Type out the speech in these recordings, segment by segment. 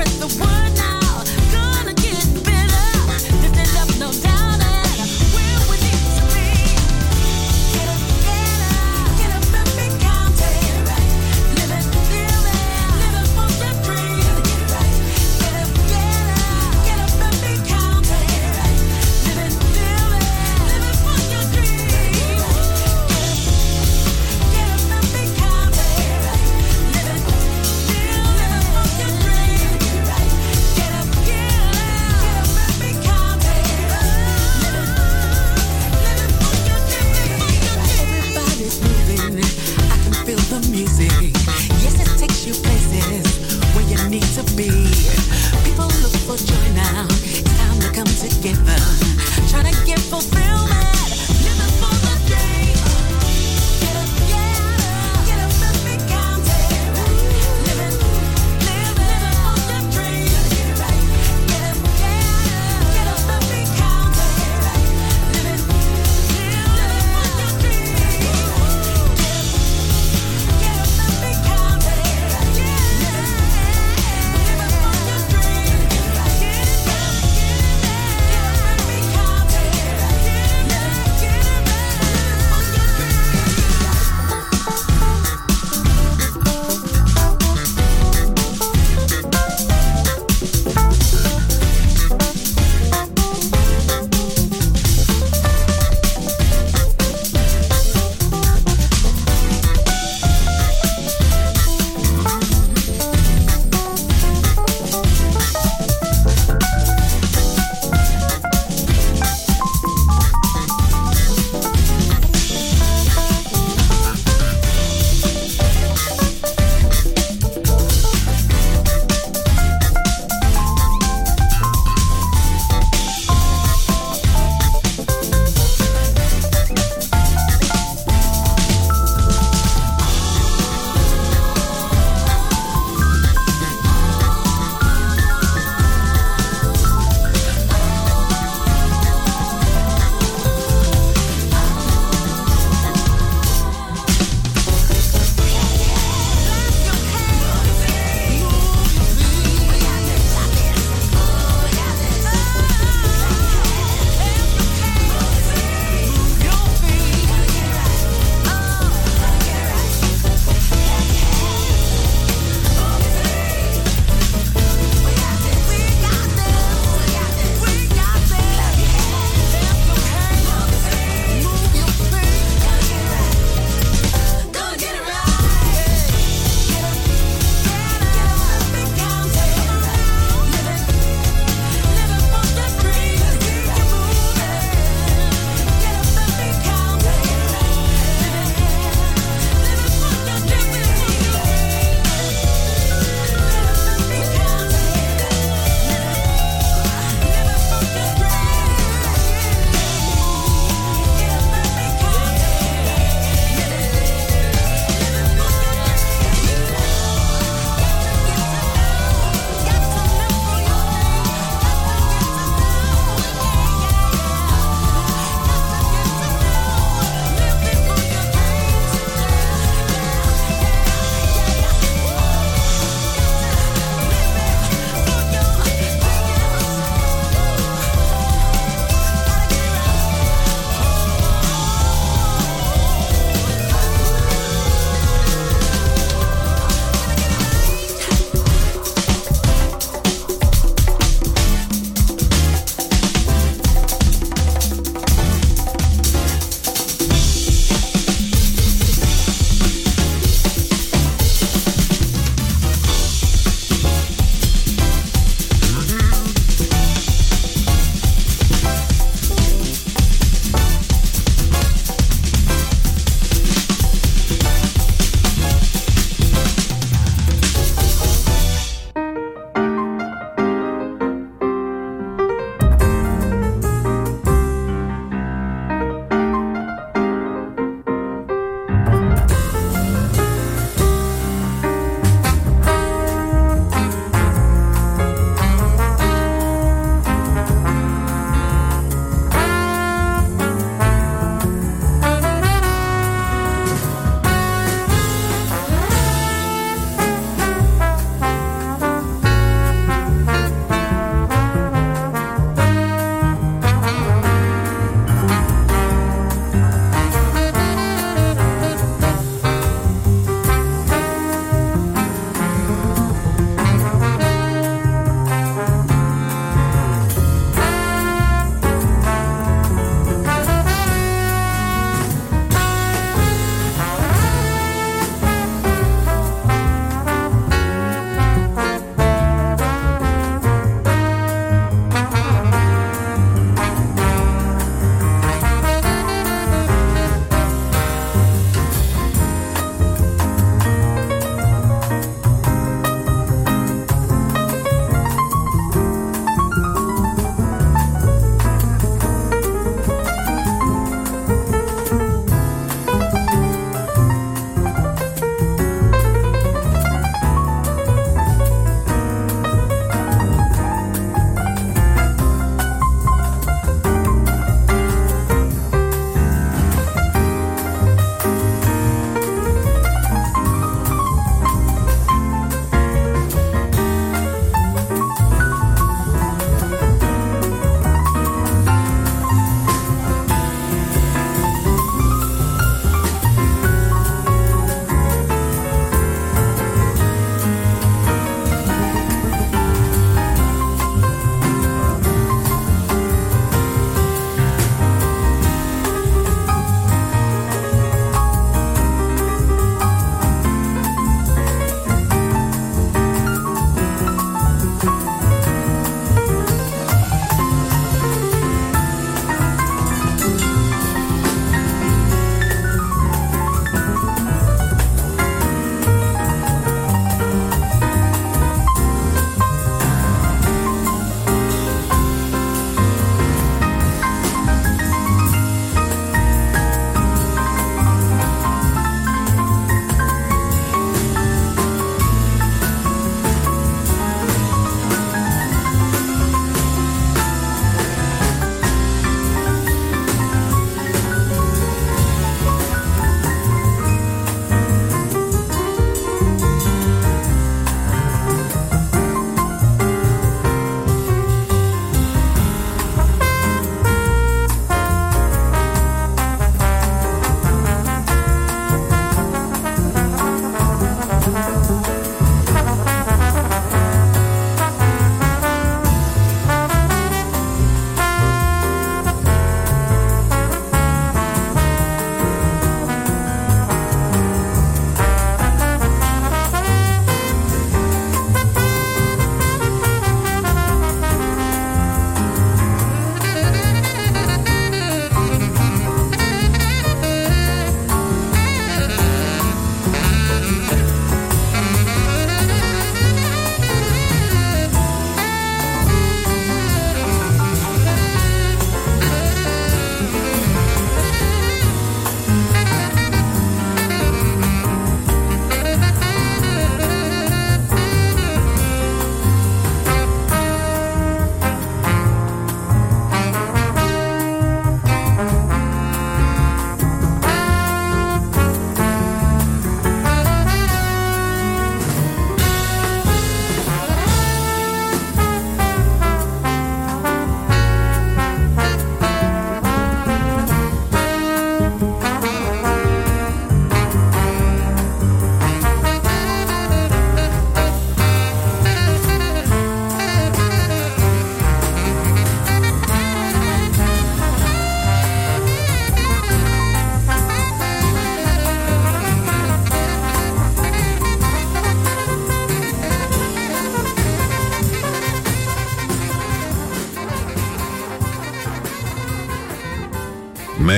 with the one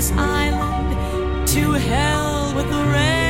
This island to hell with the rest.